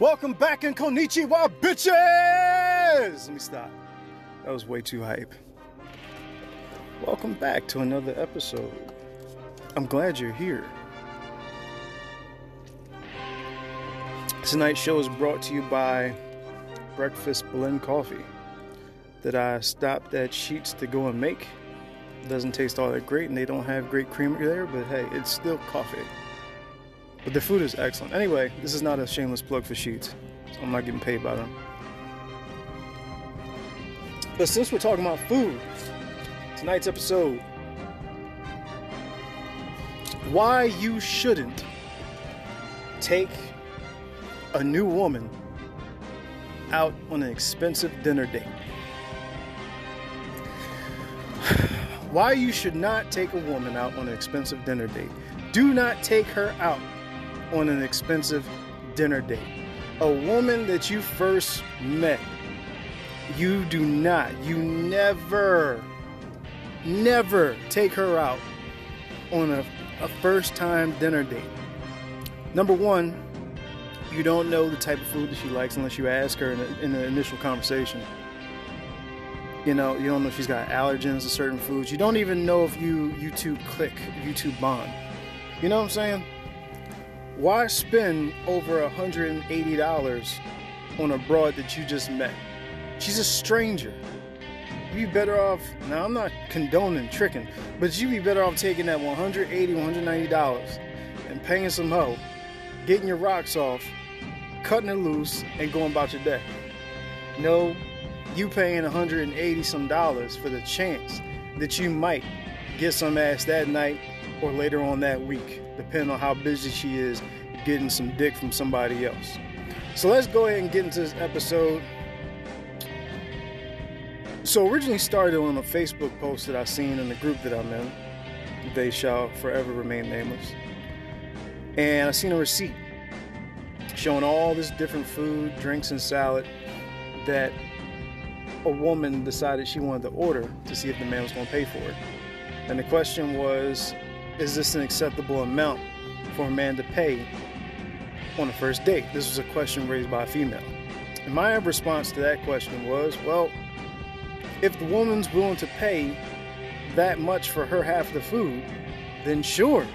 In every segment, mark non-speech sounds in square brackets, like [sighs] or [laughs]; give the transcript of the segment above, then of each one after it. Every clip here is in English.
Welcome back in Konnichiwa, bitches! Let me stop. That was way too hype. Welcome back to another episode. I'm glad you're here. Tonight's show is brought to you by Breakfast Blend Coffee that I stopped at Sheetz to go and make. It doesn't taste all that great and they don't have great creamer there, but hey, it's still coffee. But the food is excellent. Anyway, this is not a shameless plug for Sheetz. So I'm not getting paid by them. But since we're talking about food, tonight's episode why you shouldn't take a new woman out on an expensive dinner date. [sighs] Why you should not take a woman out on an expensive dinner date. Do not take her out on an expensive dinner date. A woman that you first met, you do not, you never, never take her out on a, a first time dinner date. Number one, you don't know the type of food that she likes unless you ask her in, in the initial conversation. You know, you don't know if she's got allergens to certain foods. You don't even know if you you two click, you two bond. You know what I'm saying? Why spend over $180 on a broad that you just met? She's a stranger. You'd be better off, now I'm not condoning tricking, but you'd be better off taking that $180, $190 and paying some hoe, getting your rocks off, cutting it loose, and going about your day. No, you paying 180 some dollars for the chance that you might get some ass that night or later on that week depending on how busy she is getting some dick from somebody else. So let's go ahead and get into this episode. So originally started on a Facebook post that I seen in the group that I'm in. They shall forever remain nameless. And I seen a receipt showing all this different food, drinks, and salad that a woman decided she wanted to order to see if the man was going to pay for it. And the question was, is this an acceptable amount for a man to pay on a first date? This was a question raised by a female. And my response to that question was, well, if the woman's willing to pay that much for her half the food, then sure.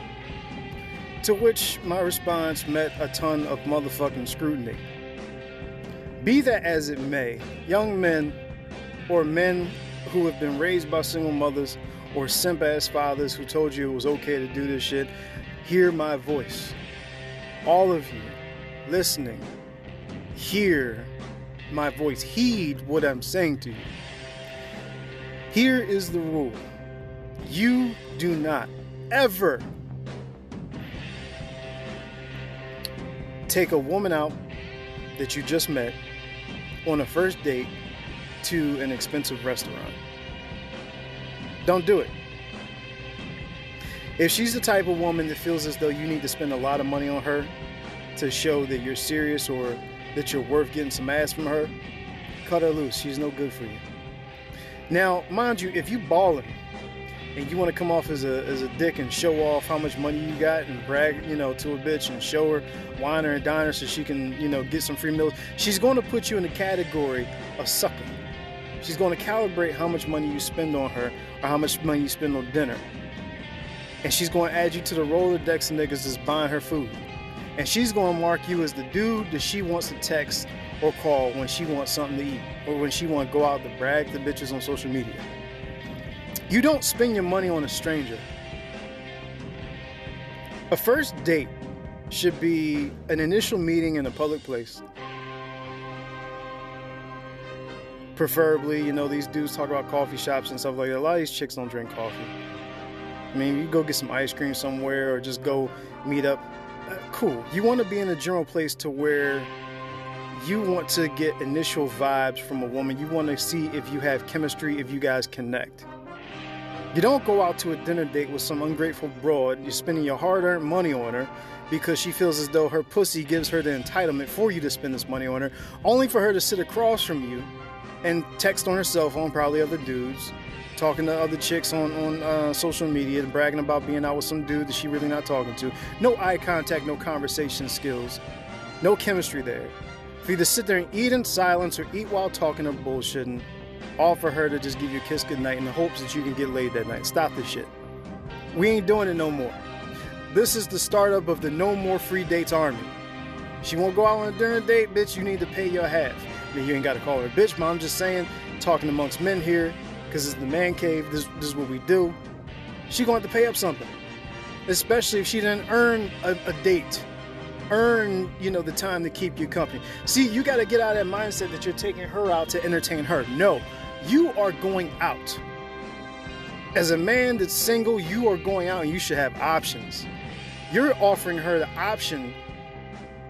To which my response met a ton of motherfucking scrutiny. Be that as it may, young men or men who have been raised by single mothers or simp ass fathers who told you it was okay to do this shit, hear my voice. All of you listening, hear my voice. Heed what I'm saying to you. Here is the rule you do not ever take a woman out that you just met on a first date to an expensive restaurant. Don't do it. If she's the type of woman that feels as though you need to spend a lot of money on her to show that you're serious or that you're worth getting some ass from her, cut her loose. She's no good for you. Now, mind you, if you ballin' and you want to come off as a, as a dick and show off how much money you got and brag, you know, to a bitch and show her, wine her and dine her so she can, you know, get some free meals, she's going to put you in the category of sucking. She's going to calibrate how much money you spend on her or how much money you spend on dinner. And she's going to add you to the Rolodex of niggas that's buying her food. And she's going to mark you as the dude that she wants to text or call when she wants something to eat or when she want to go out to brag to bitches on social media. You don't spend your money on a stranger. A first date should be an initial meeting in a public place. Preferably, you know, these dudes talk about coffee shops and stuff like that. A lot of these chicks don't drink coffee. I mean, you go get some ice cream somewhere or just go meet up. Uh, cool. You want to be in a general place to where you want to get initial vibes from a woman. You want to see if you have chemistry, if you guys connect. You don't go out to a dinner date with some ungrateful broad. You're spending your hard earned money on her because she feels as though her pussy gives her the entitlement for you to spend this money on her, only for her to sit across from you and text on her cell phone, probably other dudes, talking to other chicks on, on uh, social media, bragging about being out with some dude that she really not talking to. No eye contact, no conversation skills. no chemistry there, for you to sit there and eat in silence or eat while talking or bullshitting, offer her to just give you a kiss goodnight in the hopes that you can get laid that night. Stop this shit. We ain't doing it no more. This is the startup of the No More Free Dates Army. She won't go out on a dinner date, bitch, you need to pay your half. You ain't got to call her a bitch, but I'm just saying, talking amongst men here, because it's the man cave, this, this is what we do. She going to have to pay up something. Especially if she didn't earn a, a date earn, you know, the time to keep you company. See, you got to get out of that mindset that you're taking her out to entertain her. No, you are going out. As a man that's single, you are going out and you should have options. You're offering her the option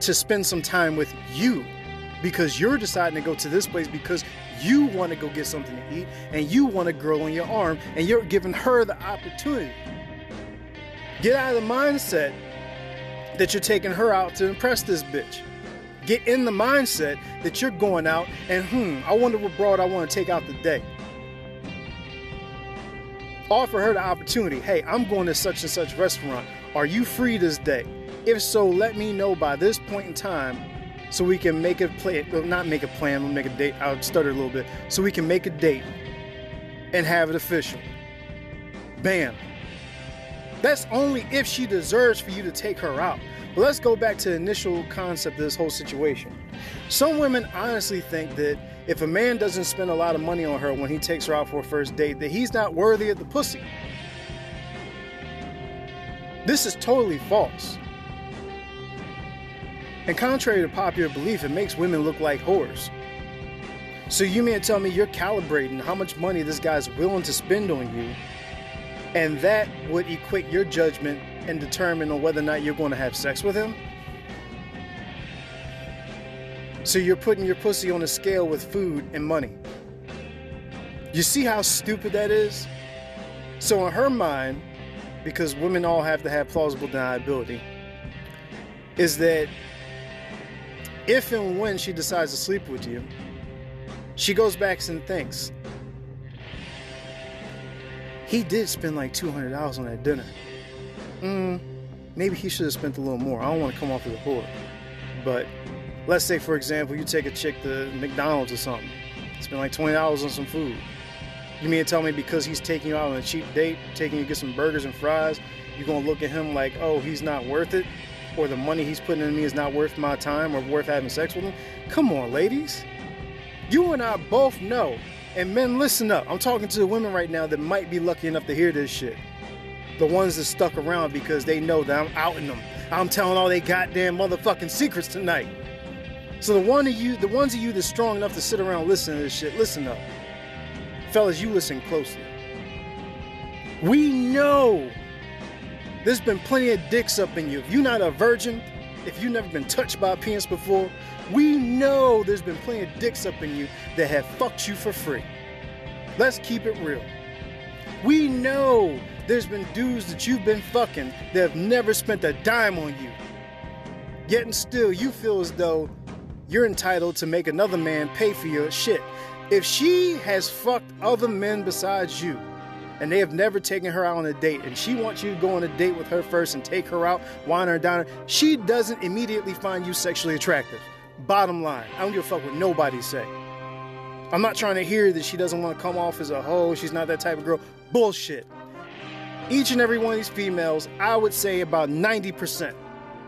to spend some time with you because you're deciding to go to this place because you want to go get something to eat and you want a girl on your arm and you're giving her the opportunity. Get out of the mindset that you're taking her out to impress this bitch. Get in the mindset that you're going out and, hmm, I wonder what broad I want to take out today. Offer her the opportunity. Hey, I'm going to such and such restaurant. Are you free this day? If so, let me know by this point in time so we can make a plan. Well, not make a plan, we'll make a date. I'll stutter a little bit. So we can make a date and have it official. Bam. That's only if she deserves for you to take her out. But let's go back to the initial concept of this whole situation. Some women honestly think that if a man doesn't spend a lot of money on her when he takes her out for a first date, that he's not worthy of the pussy. This is totally false. And contrary to popular belief, it makes women look like whores. So you mean to tell me you're calibrating how much money this guy's willing to spend on you, and that would equate your judgment and determine on whether or not you're going to have sex with him? So you're putting your pussy on a scale with food and money. You see how stupid that is? So in her mind, because women all have to have plausible deniability, is that if and when she decides to sleep with you, she goes back and thinks, he did spend like $200 on that dinner. Mm, maybe he should have spent a little more. I don't want to come off as a whore. But let's say, for example, you take a chick to McDonald's or something, spend like $20 on some food. You mean to tell me because he's taking you out on a cheap date, taking you to get some burgers and fries, you're going to look at him like, oh, he's not worth it? Or the money he's putting in me is not worth my time or worth having sex with him. Come on, ladies. You and I both know. And men, listen up. I'm talking to the women right now that might be lucky enough to hear this shit. The ones that stuck around because they know that I'm outing them. I'm telling all they goddamn motherfucking secrets tonight. So the one of you, the ones of you that's strong enough to sit around listening to this shit, listen up. Fellas, you listen closely. We know there's been plenty of dicks up in you. If you're not a virgin, if you've never been touched by a penis before, we know there's been plenty of dicks up in you that have fucked you for free. Let's keep it real. We know there's been dudes that you've been fucking that have never spent a dime on you. Yet and still, you feel as though you're entitled to make another man pay for your shit. If she has fucked other men besides you, and they have never taken her out on a date and she wants you to go on a date with her first and take her out, wine her down, she doesn't immediately find you sexually attractive. Bottom line, I don't give a fuck what nobody say. I'm not trying to hear that she doesn't want to come off as a hoe, she's not that type of girl. Bullshit. Each and every one of these females, I would say about 90%.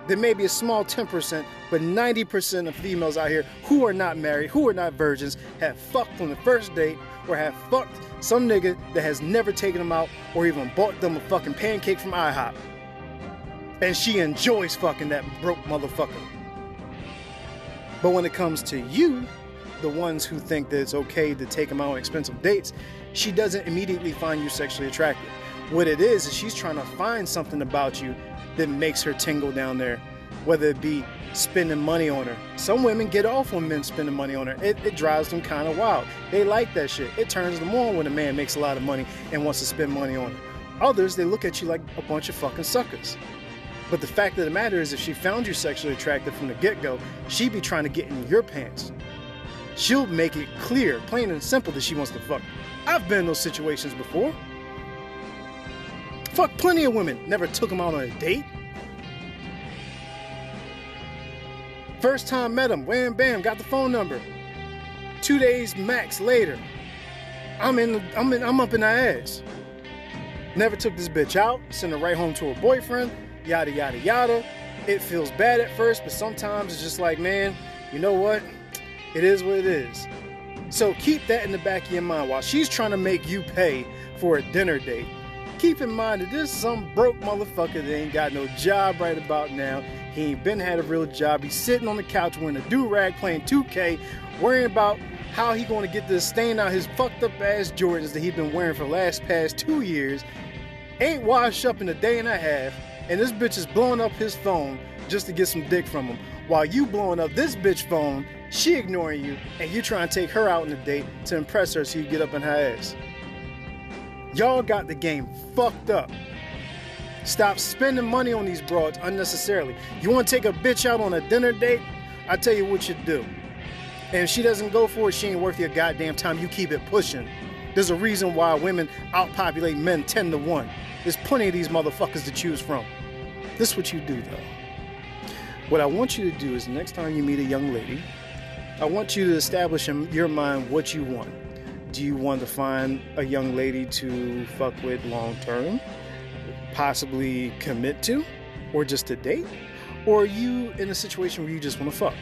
There may be a small 10%, but 90% of females out here who are not married, who are not virgins, have fucked on the first date or have fucked some nigga that has never taken them out or even bought them a fucking pancake from IHOP. And she enjoys fucking that broke motherfucker. But when it comes to you, the ones who think that it's okay to take them out on expensive dates, she doesn't immediately find you sexually attractive. What it is, is she's trying to find something about you that makes her tingle down there, whether it be spending money on her. Some women get off on men spending money on her. It, it drives them kind of wild. They like that shit. It turns them on when a man makes a lot of money and wants to spend money on her. Others, they look at you like a bunch of fucking suckers. But the fact of the matter is, if she found you sexually attractive from the get go, she'd be trying to get in your pants. She'll make it clear, plain and simple, that she wants to fuck. I've been in those situations before. Fuck plenty of women, never took them out on a date. First time met him, wham bam, got the phone number. Two days max later, I'm in, I'm in, I'm up in her ass. Never took this bitch out, sent her right home to her boyfriend, yada yada yada. It feels bad at first, but sometimes it's just like, man, you know what? It is what it is. So keep that in the back of your mind while she's trying to make you pay for a dinner date. Keep in mind that this is some broke motherfucker that ain't got no job right about now. He ain't been had a real job. He's sitting on the couch wearing a do rag playing 2K, worrying about how he to get this stain out his fucked up ass Jordans that he been wearing for the last past two years. Ain't washed up in a day and a half, and this bitch is blowing up his phone just to get some dick from him. While you blowing up this bitch phone, she ignoring you, and you trying to take her out on a date to impress her so you get up in her ass. Y'all got the game fucked up. Stop spending money on these broads unnecessarily. You want to take a bitch out on a dinner date? I tell you what you do. And if she doesn't go for it, she ain't worth your goddamn time. You keep it pushing. There's a reason why women outpopulate men 10 to 1. There's plenty of these motherfuckers to choose from. This is what you do though. What I want you to do is next time you meet a young lady, I want you to establish in your mind what you want. Do you want to find a young lady to fuck with long term? Possibly commit to? Or just to date? Or are you in a situation where you just want to fuck?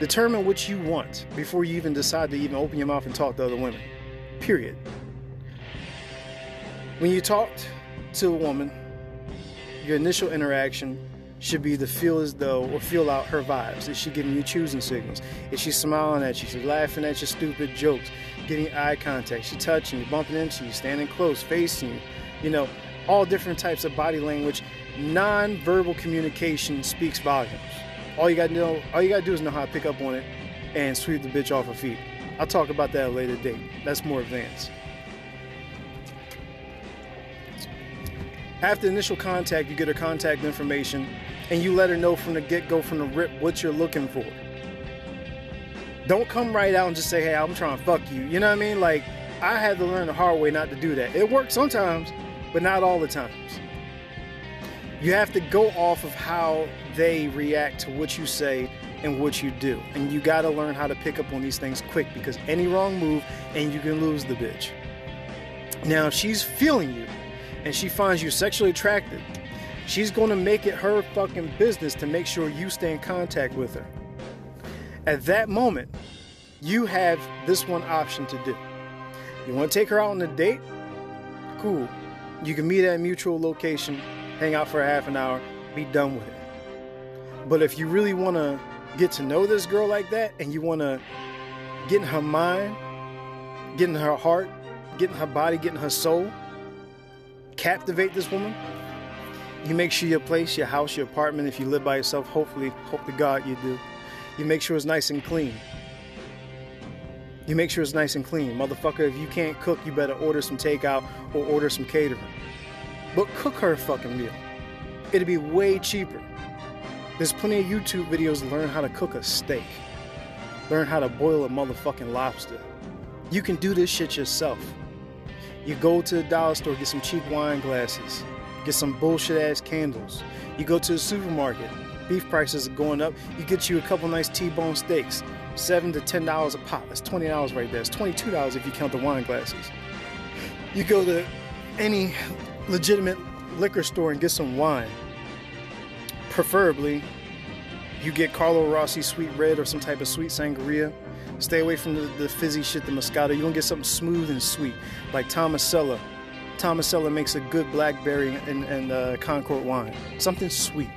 Determine what you want before you even decide to even open your mouth and talk to other women. Period. When you talk to a woman, your initial interaction should be to feel as though or feel out her vibes. Is she giving you choosing signals? Is she smiling at you? Is she laughing at your stupid jokes, getting eye contact, she touching you, bumping into you, standing close, facing you. You know, all different types of body language. Non-verbal communication speaks volumes. All you gotta know, all you gotta do is know how to pick up on it and sweep the bitch off her feet. I'll talk about that at a later date. That's more advanced. After initial contact, you get her contact information and you let her know from the get go, from the rip, what you're looking for. Don't come right out and just say, hey, I'm trying to fuck you. You know what I mean? Like, I had to learn the hard way not to do that. It works sometimes, but not all the times. You have to go off of how they react to what you say and what you do. And you got to learn how to pick up on these things quick because any wrong move and you can lose the bitch. Now, if she's feeling you and she finds you sexually attractive, she's going to make it her fucking business to make sure you stay in contact with her. At that moment, you have this one option to do. You want to take her out on a date? Cool. You can meet at a mutual location, hang out for a half an hour, be done with it. But if you really want to get to know this girl like that and you want to get in her mind, get in her heart, get in her body, get in her soul, captivate this woman, you make sure your place, your house, your apartment, if you live by yourself, hopefully, hope to God you do, you make sure it's nice and clean. You make sure it's nice and clean. Motherfucker, if you can't cook, you better order some takeout or order some catering. But cook her a fucking meal. It'd be way cheaper. There's plenty of YouTube videos to learn how to cook a steak. Learn how to boil a motherfucking lobster. You can do this shit yourself. You go to the dollar store, get some cheap wine glasses, get some bullshit ass candles. You go to the supermarket, beef prices are going up. You get you a couple nice T-bone steaks, seven to ten dollars a pop. That's twenty dollars right there. It's twenty-two dollars if you count the wine glasses. You go to any legitimate liquor store and get some wine. Preferably, you get Carlo Rossi sweet red or some type of sweet sangria. Stay away from the, the fizzy shit, the Moscato. You want to get something smooth and sweet, like Tomasello. Tomasello makes a good blackberry and, and uh, Concord wine. Something sweet.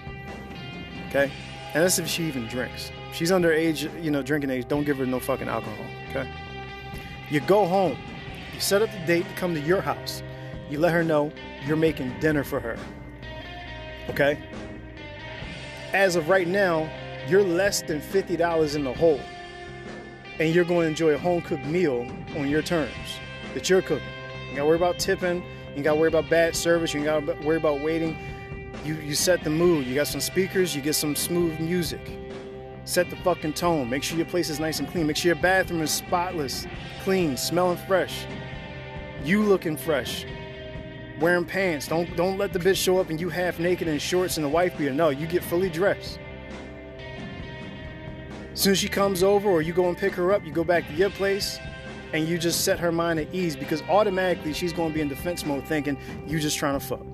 Okay? And that's if she even drinks. If she's underage, you know, drinking age, don't give her no fucking alcohol. Okay? You go home. You set up the date to come to your house. You let her know you're making dinner for her. Okay? As of right now, you're less than $50 in the hole. And you're going to enjoy a home cooked meal on your terms that you're cooking. You gotta worry about tipping, you gotta worry about bad service, you gotta worry about waiting. You, you set the mood. You got some speakers, you get some smooth music. Set the fucking tone. Make sure your place is nice and clean. Make sure your bathroom is spotless, clean, smelling fresh. You looking fresh wearing pants. Don't don't let the bitch show up and you half naked in shorts and a wife beater. No, you get fully dressed. Soon as she comes over or you go and pick her up, you go back to your place and you just set her mind at ease because automatically she's going to be in defense mode thinking you just trying to fuck.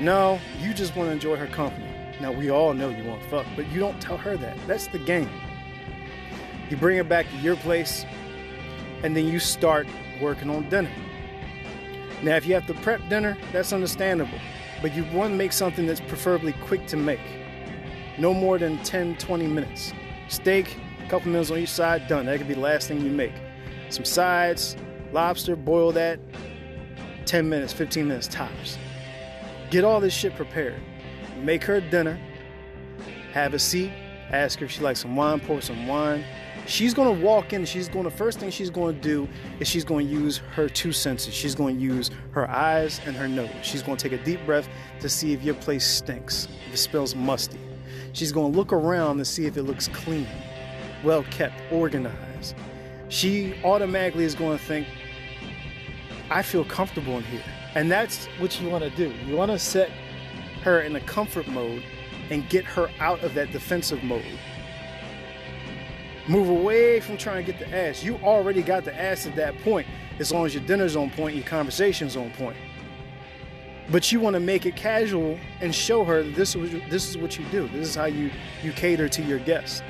No, you just want to enjoy her company. Now we all know you want to fuck, but you don't tell her that. That's the game. You bring her back to your place and then you start working on dinner. Now, if you have to prep dinner, that's understandable, but you want to make something that's preferably quick to make. No more than 10 20 minutes. Steak, a couple minutes on each side, done. That could be the last thing you make. Some sides, lobster, boil that, 10 minutes, 15 minutes tops. Get all this shit prepared. Make her dinner, have a seat, ask her if she likes some wine, pour some wine. She's gonna walk in, she's gonna, first thing she's gonna do is she's gonna use her two senses. She's gonna use her eyes and her nose. She's gonna take a deep breath to see if your place stinks, if it smells musty. She's gonna look around to see if it looks clean, well kept, organized. She automatically is gonna think, I feel comfortable in here. And that's what you wanna do. You wanna set her in a comfort mode and get her out of that defensive mode. Move away from trying to get the ass. You already got the ass at that point, as long as your dinner's on point, your conversation's on point. But you want to make it casual and show her that this is this is what you do. This is how you you cater to your guests.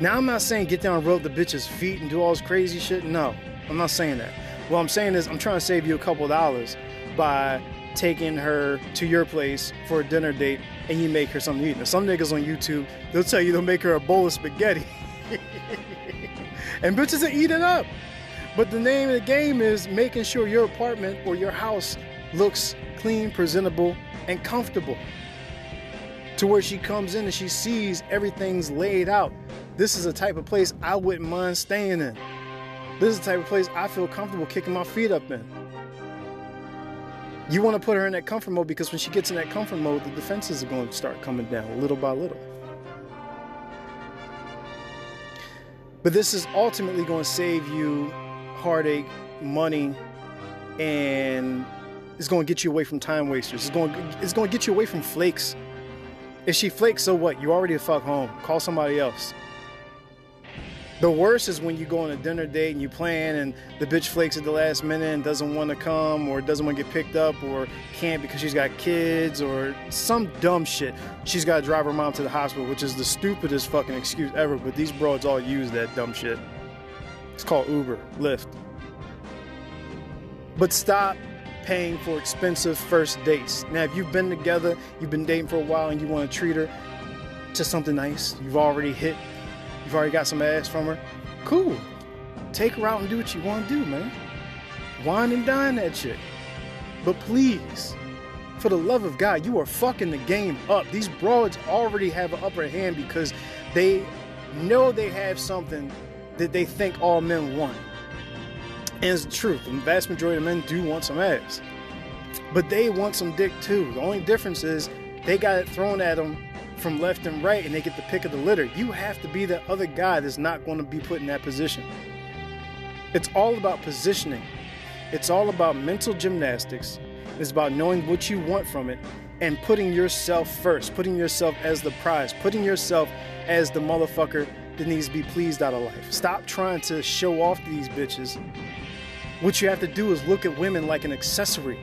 Now I'm not saying get down and rub the bitch's feet and do all this crazy shit. No, I'm not saying that. What I'm saying is I'm trying to save you a couple dollars by taking her to your place for a dinner date and you make her something to eat. Now, some niggas on YouTube, they'll tell you they'll make her a bowl of spaghetti. [laughs] and bitches are eating up. But the name of the game is making sure your apartment or your house looks clean, presentable, and comfortable. To where she comes in and she sees everything's laid out. This is a type of place I wouldn't mind staying in. This is the type of place I feel comfortable kicking my feet up in. You want to put her in that comfort mode because when she gets in that comfort mode, the defenses are going to start coming down little by little. But this is ultimately going to save you heartache, money, and it's going to get you away from time wasters. It's going, it's going to get you away from flakes. If she flakes, so what? You already a fuck home. Call somebody else. The worst is when you go on a dinner date and you plan and the bitch flakes at the last minute and doesn't want to come or doesn't want to get picked up or can't because she's got kids or some dumb shit. She's got to drive her mom to the hospital, which is the stupidest fucking excuse ever, but these broads all use that dumb shit. It's called Uber, Lyft. But stop paying for expensive first dates. Now, if you've been together, you've been dating for a while and you want to treat her to something nice, you've already hit You've already got some ass from her. Cool. Take her out and do what you want to do, man. Wine and dine that chick. But please, for the love of God, you are fucking the game up. These broads already have an upper hand because they know they have something that they think all men want. And it's the truth. The vast majority of men do want some ass. But they want some dick too. The only difference is they got it thrown at them from left and right and they get the pick of the litter. You have to be the other guy that's not going to be put in that position. It's all about positioning. It's all about mental gymnastics. It's about knowing what you want from it and putting yourself first, putting yourself as the prize, putting yourself as the motherfucker that needs to be pleased out of life. Stop trying to show off to these bitches. What you have to do is look at women like an accessory.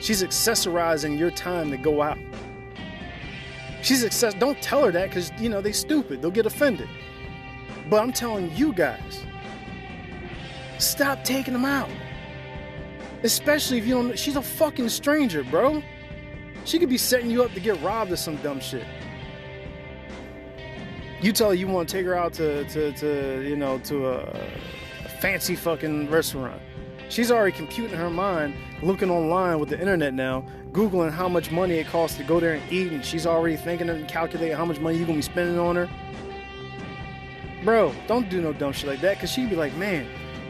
She's accessorizing your time to go out. She's success. Don't tell her that because you know they stupid. They'll get offended. But I'm telling you guys, stop taking them out. Especially if you don't. She's a fucking stranger, bro. She could be setting you up to get robbed or some dumb shit. You tell her you want to take her out to, to, to you know, to a fancy fucking restaurant. She's already computing in her mind, looking online with the internet now, Googling how much money it costs to go there and eat, and she's already thinking and calculating how much money you're gonna be spending on her. Bro, don't do no dumb shit like that, because she'd be like, man,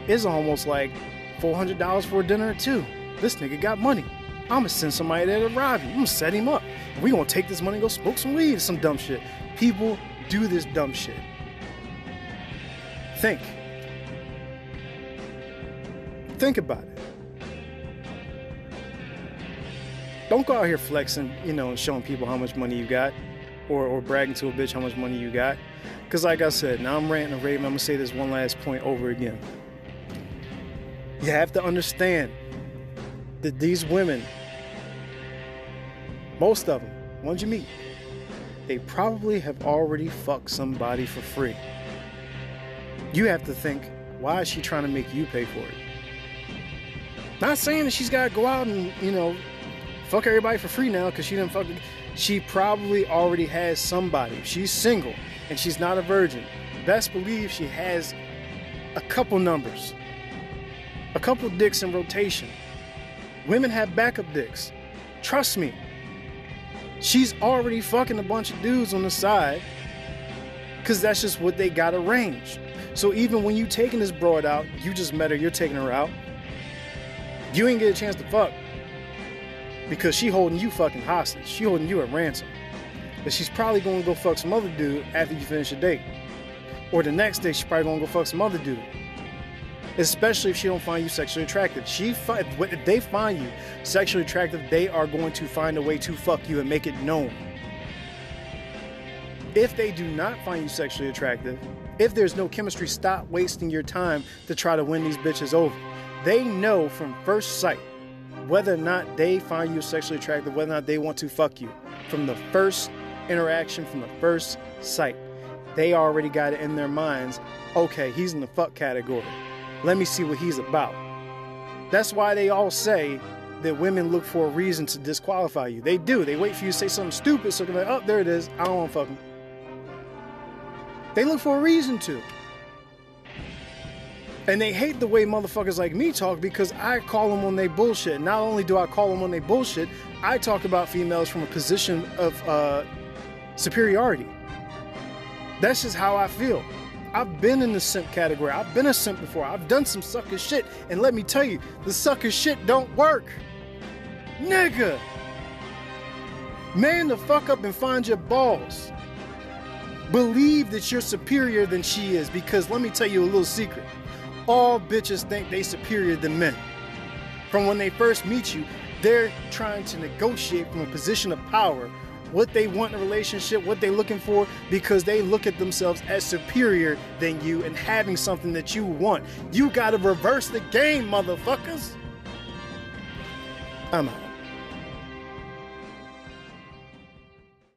it's almost like $400 for a dinner too. This nigga got money. I'm gonna send somebody there to rob you. I'm gonna set him up. we gonna take this money and go smoke some weed some dumb shit. People do this dumb shit. Think. Think about it. Don't go out here flexing, you know, and showing people how much money you got. or, or bragging to a bitch how much money you got. Because, like I said, now I'm ranting and raving. I'm going to say this one last point over again. You have to understand that these women, most of them, ones you meet, they probably have already fucked somebody for free. You have to think, why is she trying to make you pay for it? Not saying that she's got to go out and, you know, fuck everybody for free now because she didn't fuck. She probably already has somebody. She's single and she's not a virgin. Best believe she has a couple numbers, a couple dicks in rotation. Women have backup dicks. Trust me. She's already fucking a bunch of dudes on the side because that's just what they got arranged. So even when you taking this broad out, you just met her, you're taking her out. You ain't get a chance to fuck because she holding you fucking hostage. She holding you at ransom. But she's probably gonna go fuck some other dude after you finish your date. Or the next day, she's probably gonna go fuck some other dude. Especially if she don't find you sexually attractive. She if they find you sexually attractive, they are going to find a way to fuck you and make it known. If they do not find you sexually attractive, if there's no chemistry, stop wasting your time to try to win these bitches over. They know from first sight whether or not they find you sexually attractive, whether or not they want to fuck you. From the first interaction, from the first sight, they already got it in their minds okay, he's in the fuck category. Let me see what he's about. That's why they all say that women look for a reason to disqualify you. They do. They wait for you to say something stupid so they're like, oh, there it is. I don't want to fuck him. They look for a reason to. And they hate the way motherfuckers like me talk because I call them when they bullshit. Not only do I call them when they bullshit, I talk about females from a position of uh, superiority. That's just how I feel. I've been in the simp category. I've been a simp before. I've done some sucker shit. And let me tell you, the sucker shit don't work. Nigga! Man the fuck up and find your balls. Believe that you're superior than she is because let me tell you a little secret. All bitches think they superior than men. From when they first meet you, they're trying to negotiate from a position of power what they want in a relationship, what they're looking for, because they look at themselves as superior than you and having something that you want. You gotta reverse the game, motherfuckers. I'm out.